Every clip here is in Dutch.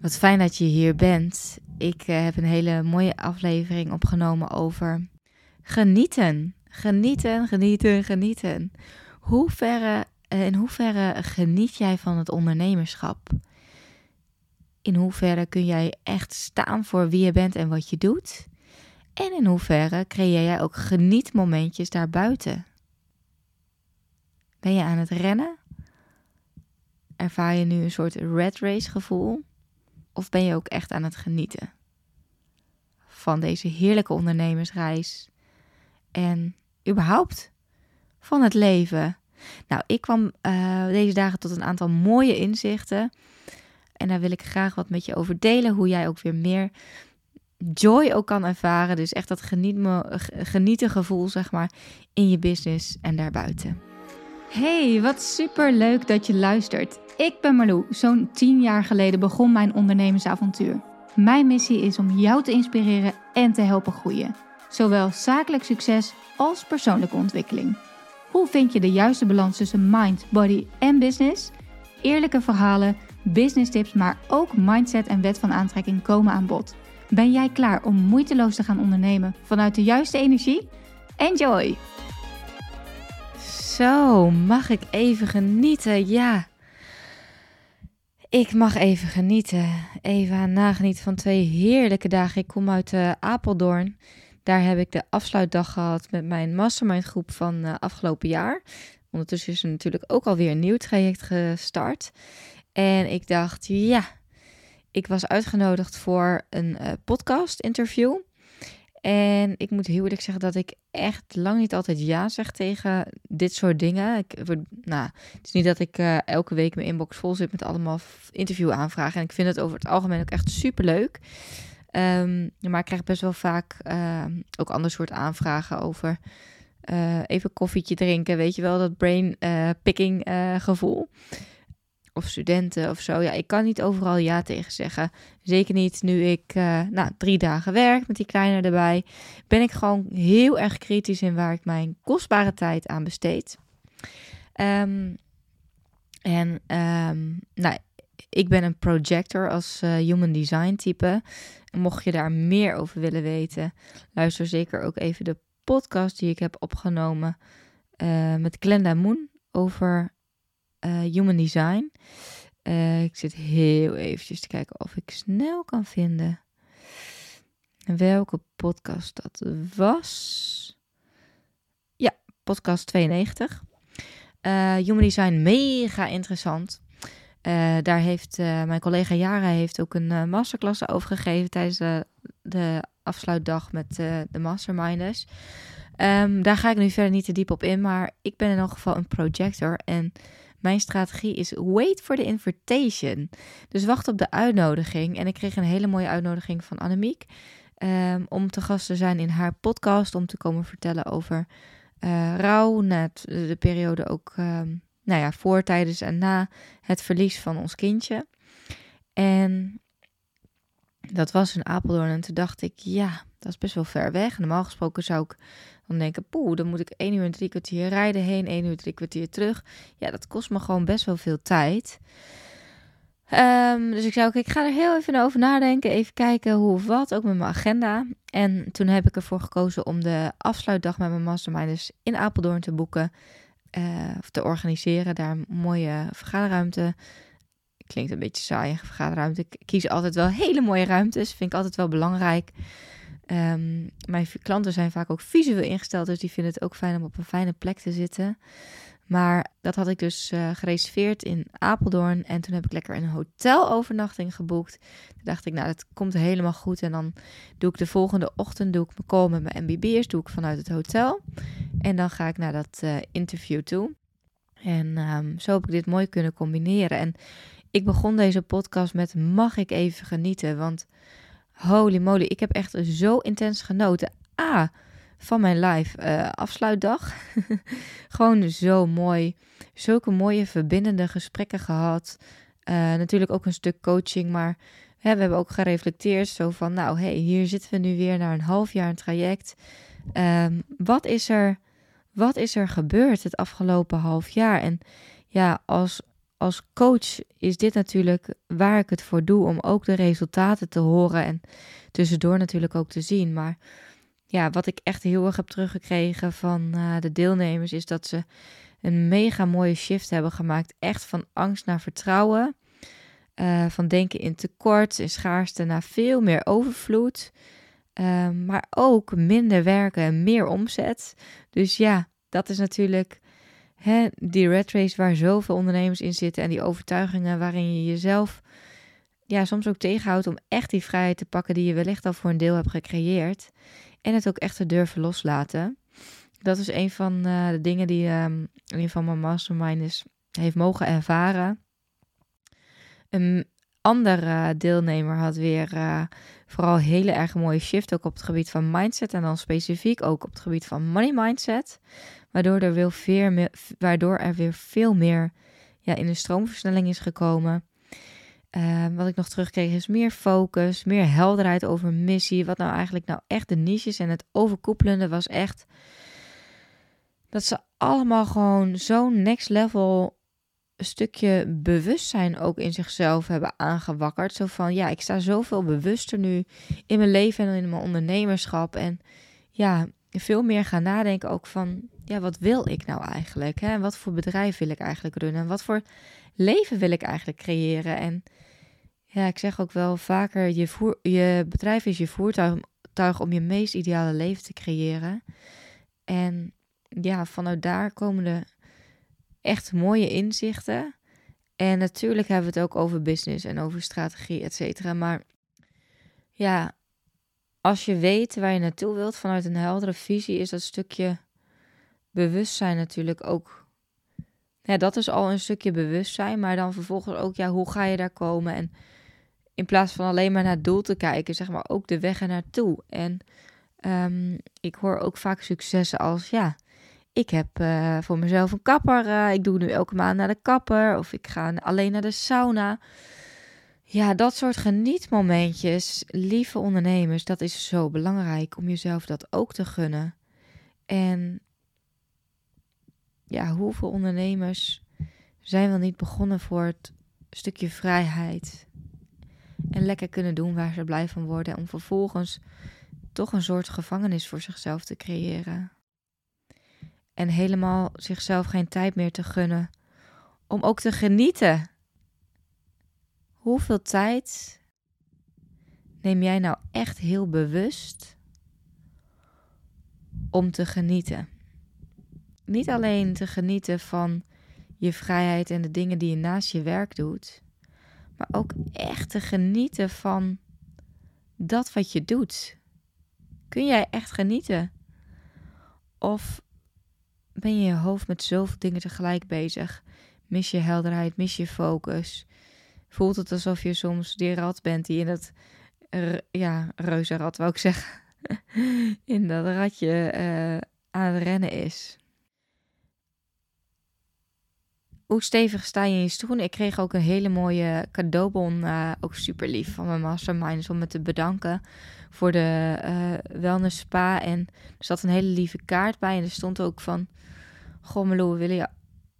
Wat fijn dat je hier bent. Ik eh, heb een hele mooie aflevering opgenomen over genieten. Genieten, genieten, genieten. Hoe verre, eh, in hoeverre geniet jij van het ondernemerschap? In hoeverre kun jij echt staan voor wie je bent en wat je doet? En in hoeverre creëer jij ook genietmomentjes daarbuiten? Ben je aan het rennen? Ervaar je nu een soort red race gevoel? Of ben je ook echt aan het genieten van deze heerlijke ondernemersreis en überhaupt van het leven? Nou, ik kwam uh, deze dagen tot een aantal mooie inzichten en daar wil ik graag wat met je over delen, hoe jij ook weer meer joy ook kan ervaren. Dus echt dat geniet genieten gevoel, zeg maar, in je business en daarbuiten. Hey, wat super leuk dat je luistert. Ik ben Marlou. Zo'n 10 jaar geleden begon mijn ondernemersavontuur. Mijn missie is om jou te inspireren en te helpen groeien. Zowel zakelijk succes als persoonlijke ontwikkeling. Hoe vind je de juiste balans tussen mind, body en business? Eerlijke verhalen, business tips, maar ook mindset en wet van aantrekking komen aan bod. Ben jij klaar om moeiteloos te gaan ondernemen vanuit de juiste energie? Enjoy! Zo, mag ik even genieten? Ja. Ik mag even genieten. Even nagenieten van twee heerlijke dagen. Ik kom uit uh, Apeldoorn. Daar heb ik de afsluitdag gehad met mijn mastermind groep van uh, afgelopen jaar. Ondertussen is er natuurlijk ook alweer een nieuw traject gestart. En ik dacht, ja, ik was uitgenodigd voor een uh, podcast interview. En ik moet heel eerlijk zeggen dat ik echt lang niet altijd ja zeg tegen dit soort dingen. Ik, nou, het is niet dat ik uh, elke week mijn inbox vol zit met allemaal interview aanvragen. En ik vind het over het algemeen ook echt super leuk. Um, maar ik krijg best wel vaak uh, ook ander soort aanvragen over uh, even koffietje drinken. Weet je wel, dat brain eh, picking gevoel of studenten of zo. Ja, ik kan niet overal ja tegen zeggen. Zeker niet nu ik uh, nou, drie dagen werk met die kleine erbij. Ben ik gewoon heel erg kritisch in waar ik mijn kostbare tijd aan besteed. Um, en um, nou, ik ben een projector als uh, human design type. Mocht je daar meer over willen weten, luister zeker ook even de podcast die ik heb opgenomen uh, met Glenda Moon over Human Design. Uh, ik zit heel eventjes te kijken of ik snel kan vinden welke podcast dat was. Ja, podcast 92. Uh, Human Design, mega interessant. Daar heeft mijn collega Jara heeft ook een masterclass over gegeven tijdens de, afsluitdag met de masterminders. Um, daar ga ik nu verder niet te diep op in, maar ik ben in elk geval een projector en mijn strategie is wait for the invitation. Dus wacht op de uitnodiging. En ik kreeg een hele mooie uitnodiging van Annemiek. Um, om te gast te zijn in haar podcast. Om te komen vertellen over uh, rouw. Na de periode ook um, nou ja, voor, tijdens en na het verlies van ons kindje. En dat was in Apeldoorn. En toen dacht ik, ja, dat is best wel ver weg. Normaal gesproken zou ik dan denken, poeh, dan moet ik één uur en drie kwartier rijden heen, één uur drie kwartier terug. Ja, dat kost me gewoon best wel veel tijd. Um, dus ik zei ook, ik ga er heel even over nadenken, even kijken hoe of wat, ook met mijn agenda. En toen heb ik ervoor gekozen om de afsluitdag met mijn masterminders in Apeldoorn te boeken. Uh, of te organiseren, daar een mooie vergaderruimte. Klinkt een beetje saai, vergaderruimte. Ik kies altijd wel hele mooie ruimtes, vind ik altijd wel belangrijk. Um, mijn klanten zijn vaak ook visueel ingesteld, dus die vinden het ook fijn om op een fijne plek te zitten. Maar dat had ik dus uh, gereserveerd in Apeldoorn. En toen heb ik lekker een hotelovernachting geboekt. Toen dacht ik, nou, dat komt helemaal goed. En dan doe ik de volgende ochtend doe ik mijn call met mijn MBB'ers. Doe ik vanuit het hotel. En dan ga ik naar dat uh, interview toe. En um, zo heb ik dit mooi kunnen combineren. En ik begon deze podcast met mag ik even genieten? Want Holy moly, ik heb echt zo intens genoten. Ah, van mijn live uh, afsluitdag. Gewoon zo mooi. Zulke mooie verbindende gesprekken gehad. Uh, natuurlijk ook een stuk coaching, maar hè, we hebben ook gereflecteerd. Zo van, nou hey, hier zitten we nu weer naar een half jaar een traject. Um, wat, is er, wat is er gebeurd het afgelopen half jaar? En ja, als als coach is dit natuurlijk waar ik het voor doe om ook de resultaten te horen en tussendoor natuurlijk ook te zien. Maar ja, wat ik echt heel erg heb teruggekregen van uh, de deelnemers is dat ze een mega mooie shift hebben gemaakt. Echt van angst naar vertrouwen. Uh, van denken in tekort en schaarste naar veel meer overvloed. Uh, maar ook minder werken en meer omzet. Dus ja, dat is natuurlijk die red race waar zoveel ondernemers in zitten. En die overtuigingen waarin je jezelf ja, soms ook tegenhoudt om echt die vrijheid te pakken die je wellicht al voor een deel hebt gecreëerd. En het ook echt te durven loslaten. Dat is een van uh, de dingen die um, een van mijn mastermind is, heeft mogen ervaren. Een andere deelnemer had weer uh, vooral hele erg mooie shift, ook op het gebied van mindset en dan specifiek ook op het gebied van money mindset. Waardoor er, weer veel meer, waardoor er weer veel meer ja, in de stroomversnelling is gekomen. Uh, wat ik nog terugkreeg is meer focus, meer helderheid over missie. Wat nou eigenlijk nou echt de niches en het overkoepelende was echt dat ze allemaal gewoon zo'n next level stukje bewustzijn ook in zichzelf hebben aangewakkerd. Zo van ja, ik sta zoveel bewuster nu in mijn leven en in mijn ondernemerschap. En ja, veel meer gaan nadenken ook van ja, wat wil ik nou eigenlijk? Hè? Wat voor bedrijf wil ik eigenlijk runnen? En wat voor leven wil ik eigenlijk creëren? En ja, ik zeg ook wel vaker, je, voer, je bedrijf is je voertuig om je meest ideale leven te creëren. En ja, vanuit daar komen de echt mooie inzichten. En natuurlijk hebben we het ook over business en over strategie, et cetera. Maar ja, als je weet waar je naartoe wilt vanuit een heldere visie, is dat stukje bewustzijn natuurlijk ook. Ja, dat is al een stukje bewustzijn, maar dan vervolgens ook, ja, hoe ga je daar komen? En in plaats van alleen maar naar het doel te kijken, zeg maar ook de weg er naartoe. En um, ik hoor ook vaak successen als, ja, ik heb uh, voor mezelf een kapper. Uh, ik doe nu elke maand naar de kapper. Of ik ga alleen naar de sauna. Ja, dat soort genietmomentjes, lieve ondernemers, dat is zo belangrijk om jezelf dat ook te gunnen. En ja, hoeveel ondernemers zijn wel niet begonnen voor het stukje vrijheid en lekker kunnen doen waar ze blij van worden, om vervolgens toch een soort gevangenis voor zichzelf te creëren. En helemaal zichzelf geen tijd meer te gunnen om ook te genieten. Hoeveel tijd neem jij nou echt heel bewust om te genieten? Niet alleen te genieten van je vrijheid en de dingen die je naast je werk doet, maar ook echt te genieten van dat wat je doet. Kun jij echt genieten? Of ben je je hoofd met zoveel dingen tegelijk bezig? Mis je helderheid, mis je focus? Voelt het alsof je soms die rat bent die in dat, ja, reuzenrad wou ik zeggen, in dat ratje uh, aan het rennen is? Hoe stevig sta je in je stoel? Ik kreeg ook een hele mooie cadeaubon, uh, ook super lief van mijn mastermind, om me te bedanken voor de uh, wellness spa. En er zat een hele lieve kaart bij en er stond ook van, goh Meloe, we willen je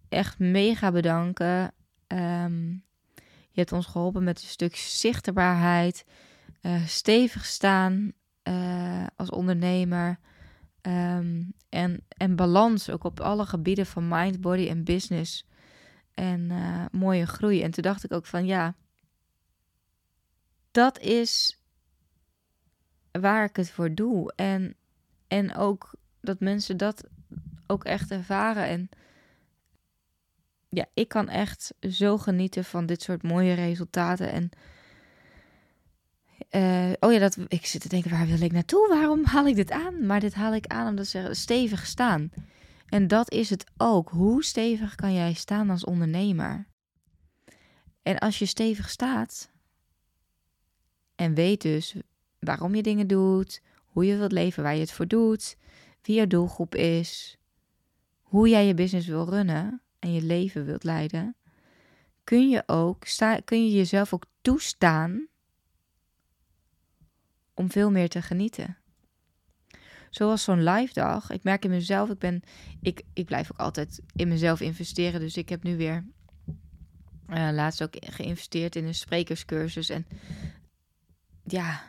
echt mega bedanken. Um, je hebt ons geholpen met een stuk zichtbaarheid, uh, stevig staan als ondernemer. Um, en, en balans ook op alle gebieden van mind, body en business en uh, mooie groei. En toen dacht ik ook van ja, dat is waar ik het voor doe. En, en ook dat mensen dat ook echt ervaren. En ja, ik kan echt zo genieten van dit soort mooie resultaten. En uh, oh ja, dat, ik zit te denken, waar wil ik naartoe? Waarom haal ik dit aan? Maar dit haal ik aan omdat ze stevig staan. En dat is het ook. Hoe stevig kan jij staan als ondernemer? En als je stevig staat en weet dus waarom je dingen doet, hoe je wilt leven, waar je het voor doet, wie je doelgroep is, hoe jij je business wil runnen en je leven wilt leiden, kun je ook sta, kun je jezelf ook toestaan om veel meer te genieten. Zoals zo'n live dag. Ik merk in mezelf, ik ben, ik, ik blijf ook altijd in mezelf investeren. Dus ik heb nu weer Uh, laatst ook geïnvesteerd in een sprekerscursus. En ja,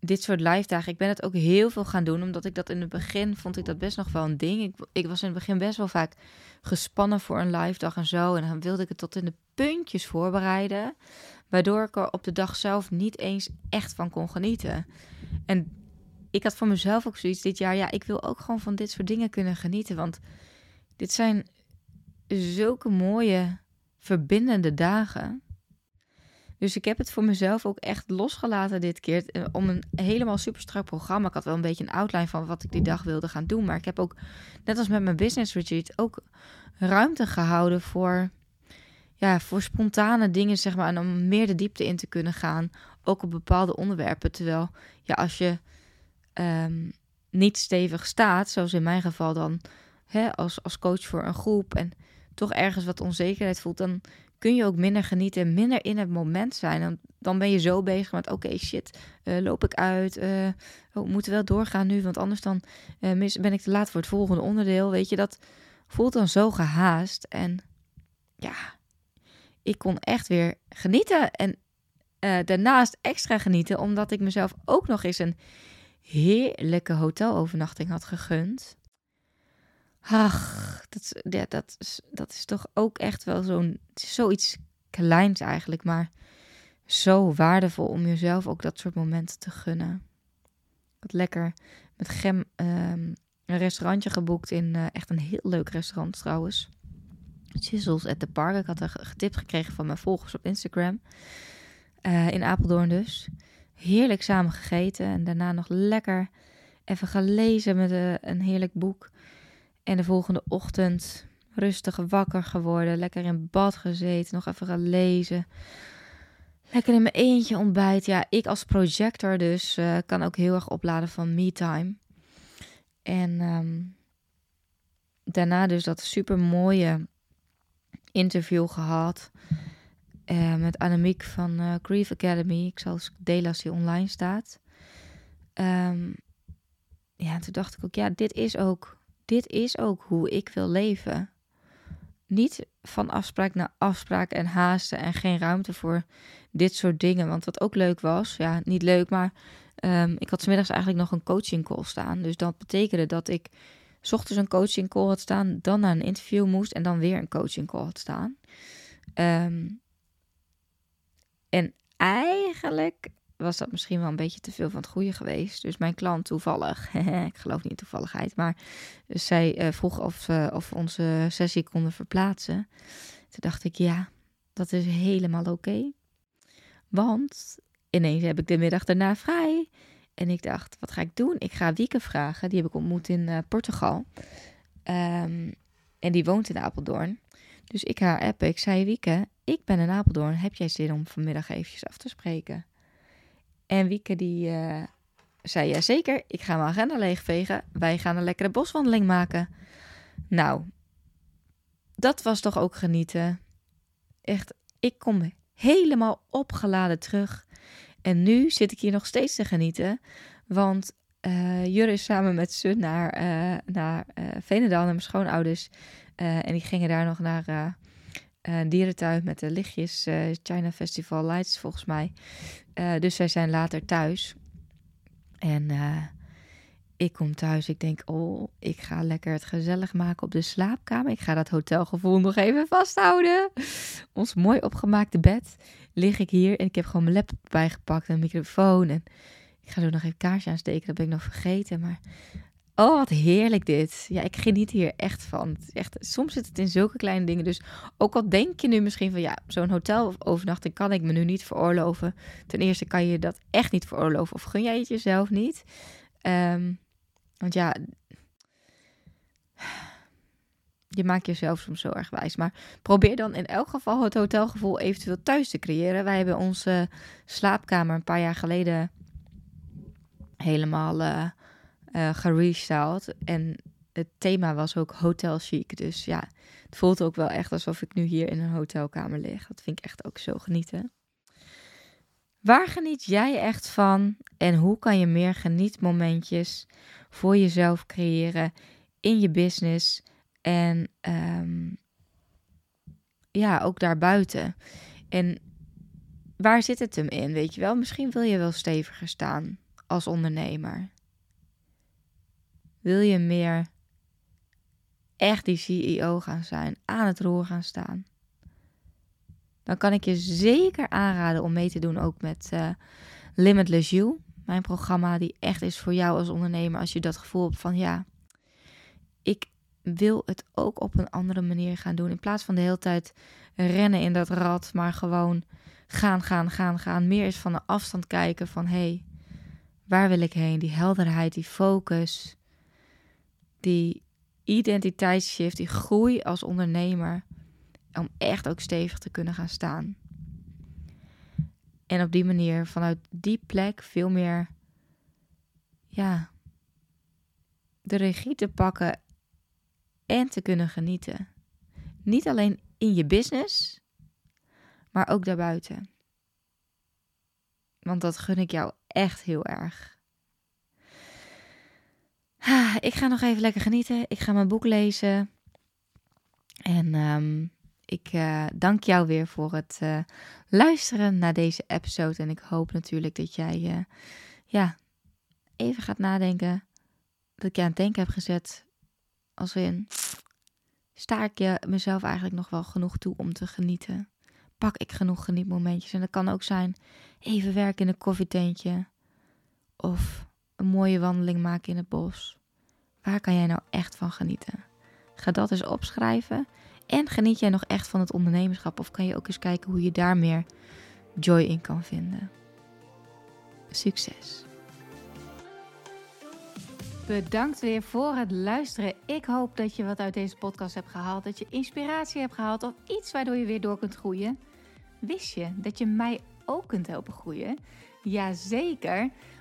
dit soort live dagen. Ik ben het ook heel veel gaan doen, omdat ik dat in het begin vond ik dat best nog wel een ding. Ik, ik was in het begin best wel vaak gespannen voor een live dag en zo. En dan wilde ik het tot in de puntjes voorbereiden, waardoor ik er op de dag zelf niet eens echt van kon genieten. En ik had voor mezelf ook zoiets dit jaar, ja, ik wil ook gewoon van dit soort dingen kunnen genieten, want dit zijn zulke mooie verbindende dagen. Dus ik heb het voor mezelf ook echt losgelaten dit keer. Eh, om een helemaal super strak programma. Ik had wel een beetje een outline van wat ik die dag wilde gaan doen. Maar ik heb ook, net als met mijn business retreat, ook ruimte gehouden voor, ja, voor spontane dingen, zeg maar. En om meer de diepte in te kunnen gaan. Ook op bepaalde onderwerpen. Terwijl, ja, als je um, niet stevig staat, zoals in mijn geval dan, hè, als, als coach voor een groep. En toch ergens wat onzekerheid voelt, dan kun je ook minder genieten, minder in het moment zijn. Dan, dan ben je zo bezig met, oké, shit, uh, loop ik uit? Uh, oh, we moeten wel doorgaan nu, want anders dan uh, mis, ben ik te laat voor het volgende onderdeel. Weet je, dat voelt dan zo gehaast. En ja, ik kon echt weer genieten. En daarnaast extra genieten, omdat ik mezelf ook nog eens een heerlijke hotelovernachting had gegund. Ach, dat, dat, is, dat is toch ook echt wel zo'n. Zoiets kleins eigenlijk, maar zo waardevol om jezelf ook dat soort momenten te gunnen. Wat lekker met Gem um, een restaurantje geboekt in uh, echt een heel leuk restaurant trouwens. Chisels at the Park. Ik had er getipt gekregen van mijn volgers op Instagram. Uh, in Apeldoorn dus. Heerlijk samen gegeten en daarna nog lekker even gelezen met een, een heerlijk boek. En de volgende ochtend rustig wakker geworden, lekker in bad gezeten, nog even gaan lezen. Lekker in mijn eentje ontbijt. Ja, ik als projector dus uh, kan ook heel erg opladen van me-time. En um, daarna dus dat super mooie interview gehad uh, met Annemiek van uh, Grief Academy. Ik zal eens delen als die online staat. Um, ja, toen dacht ik ook, ja, dit is ook dit is ook hoe ik wil leven. Niet van afspraak naar afspraak en haasten en geen ruimte voor dit soort dingen. Want wat ook leuk was, ja, niet leuk, maar um, ik had smiddags eigenlijk nog een coaching call staan. Dus dat betekende dat ik s ochtends een coaching call had staan, dan naar een interview moest en dan weer een coaching call had staan. Um, en eigenlijk was dat misschien wel een beetje te veel van het goede geweest. Dus mijn klant toevallig, ik geloof niet in toevalligheid, maar zij uh, vroeg of, uh, of onze sessie konden verplaatsen. Toen dacht ik, ja, dat is helemaal oké. Want ineens heb ik de middag daarna vrij. En ik dacht, wat ga ik doen? Ik ga Wieke vragen. Die heb ik ontmoet in uh, Portugal. Um, en die woont in Apeldoorn. Dus ik haar appen. Ik zei, Wieke, ik ben in Apeldoorn. Heb jij zin om vanmiddag eventjes af te spreken? En Wieke die uh, zei, ja zeker, ik ga mijn agenda leegvegen. Wij gaan een lekkere boswandeling maken. Nou, dat was toch ook genieten. Echt, ik kom helemaal opgeladen terug. En nu zit ik hier nog steeds te genieten. Want uh, Jur is samen met Sun naar, uh, naar uh, Venendaal, naar mijn schoonouders. en die gingen daar nog naar een dierentuin met de lichtjes. China Festival Lights volgens mij. Uh, dus zij zijn later thuis. En uh, ik kom thuis. Ik denk, oh, ik ga lekker het gezellig maken op de slaapkamer. Ik ga dat hotelgevoel nog even vasthouden. Ons mooi opgemaakte bed. Lig ik hier en ik heb gewoon mijn laptop bijgepakt en een microfoon. En ik ga zo nog even kaarsje aansteken. Dat ben ik nog vergeten. Maar Oh, wat heerlijk dit. Ja, ik geniet hier echt van. Echt, soms zit het in zulke kleine dingen. Dus ook al denk je nu misschien van ja, zo'n hotelovernachting kan ik me nu niet veroorloven. Ten eerste kan je dat echt niet veroorloven of gun jij het jezelf niet. Um, want ja, je maakt jezelf soms zo erg wijs. Maar probeer dan in elk geval het hotelgevoel eventueel thuis te creëren. Wij hebben onze slaapkamer een paar jaar geleden helemaal... Uh, uh, gerestyled. En het thema was ook hotel chic. Dus ja, het voelt ook wel echt alsof ik nu hier in een hotelkamer lig. Dat vind ik echt ook zo genieten. Waar geniet jij echt van en hoe kan je meer genietmomentjes voor jezelf creëren in je business en um, ja, ook daarbuiten. En waar zit het hem in? Weet je wel, misschien wil je wel steviger staan als ondernemer. Wil je meer echt die CEO gaan zijn, aan het roer gaan staan? Dan kan ik je zeker aanraden om mee te doen ook met uh, Limitless You. Mijn programma die echt is voor jou als ondernemer als je dat gevoel hebt van ja, ik wil het ook op een andere manier gaan doen. In plaats van de hele tijd rennen in dat rad, maar gewoon gaan, gaan, gaan, gaan. Meer is van de afstand kijken van hé, hey, waar wil ik heen? Die helderheid, die focus, die identiteitsshift, die groei als ondernemer. Om echt ook stevig te kunnen gaan staan. En op die manier, vanuit die plek, veel meer, ja, de regie te pakken en te kunnen genieten. Niet alleen in je business, maar ook daarbuiten. Want dat gun ik jou echt heel erg. Ik ga nog even lekker genieten. Ik ga mijn boek lezen. En um, ik uh, dank jou weer voor het uh, luisteren naar deze episode. En ik hoop natuurlijk dat jij uh, ja, even gaat nadenken. Dat ik je aan het denken heb gezet. Als in, sta ik je mezelf eigenlijk nog wel genoeg toe om te genieten? Pak ik genoeg genietmomentjes? En dat kan ook zijn even werken in een koffietentje. Of een mooie wandeling maken in het bos. Waar kan jij nou echt van genieten? Ga dat eens opschrijven. En geniet jij nog echt van het ondernemerschap? Of kan je ook eens kijken hoe je daar meer joy in kan vinden? Succes! Bedankt weer voor het luisteren. Ik hoop dat je wat uit deze podcast hebt gehaald. Dat je inspiratie hebt gehaald of iets waardoor je weer door kunt groeien. Wist je dat je mij ook kunt helpen groeien? Jazeker.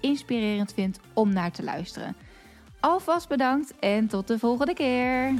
inspirerend vindt om naar te luisteren. Alvast bedankt en tot de volgende keer.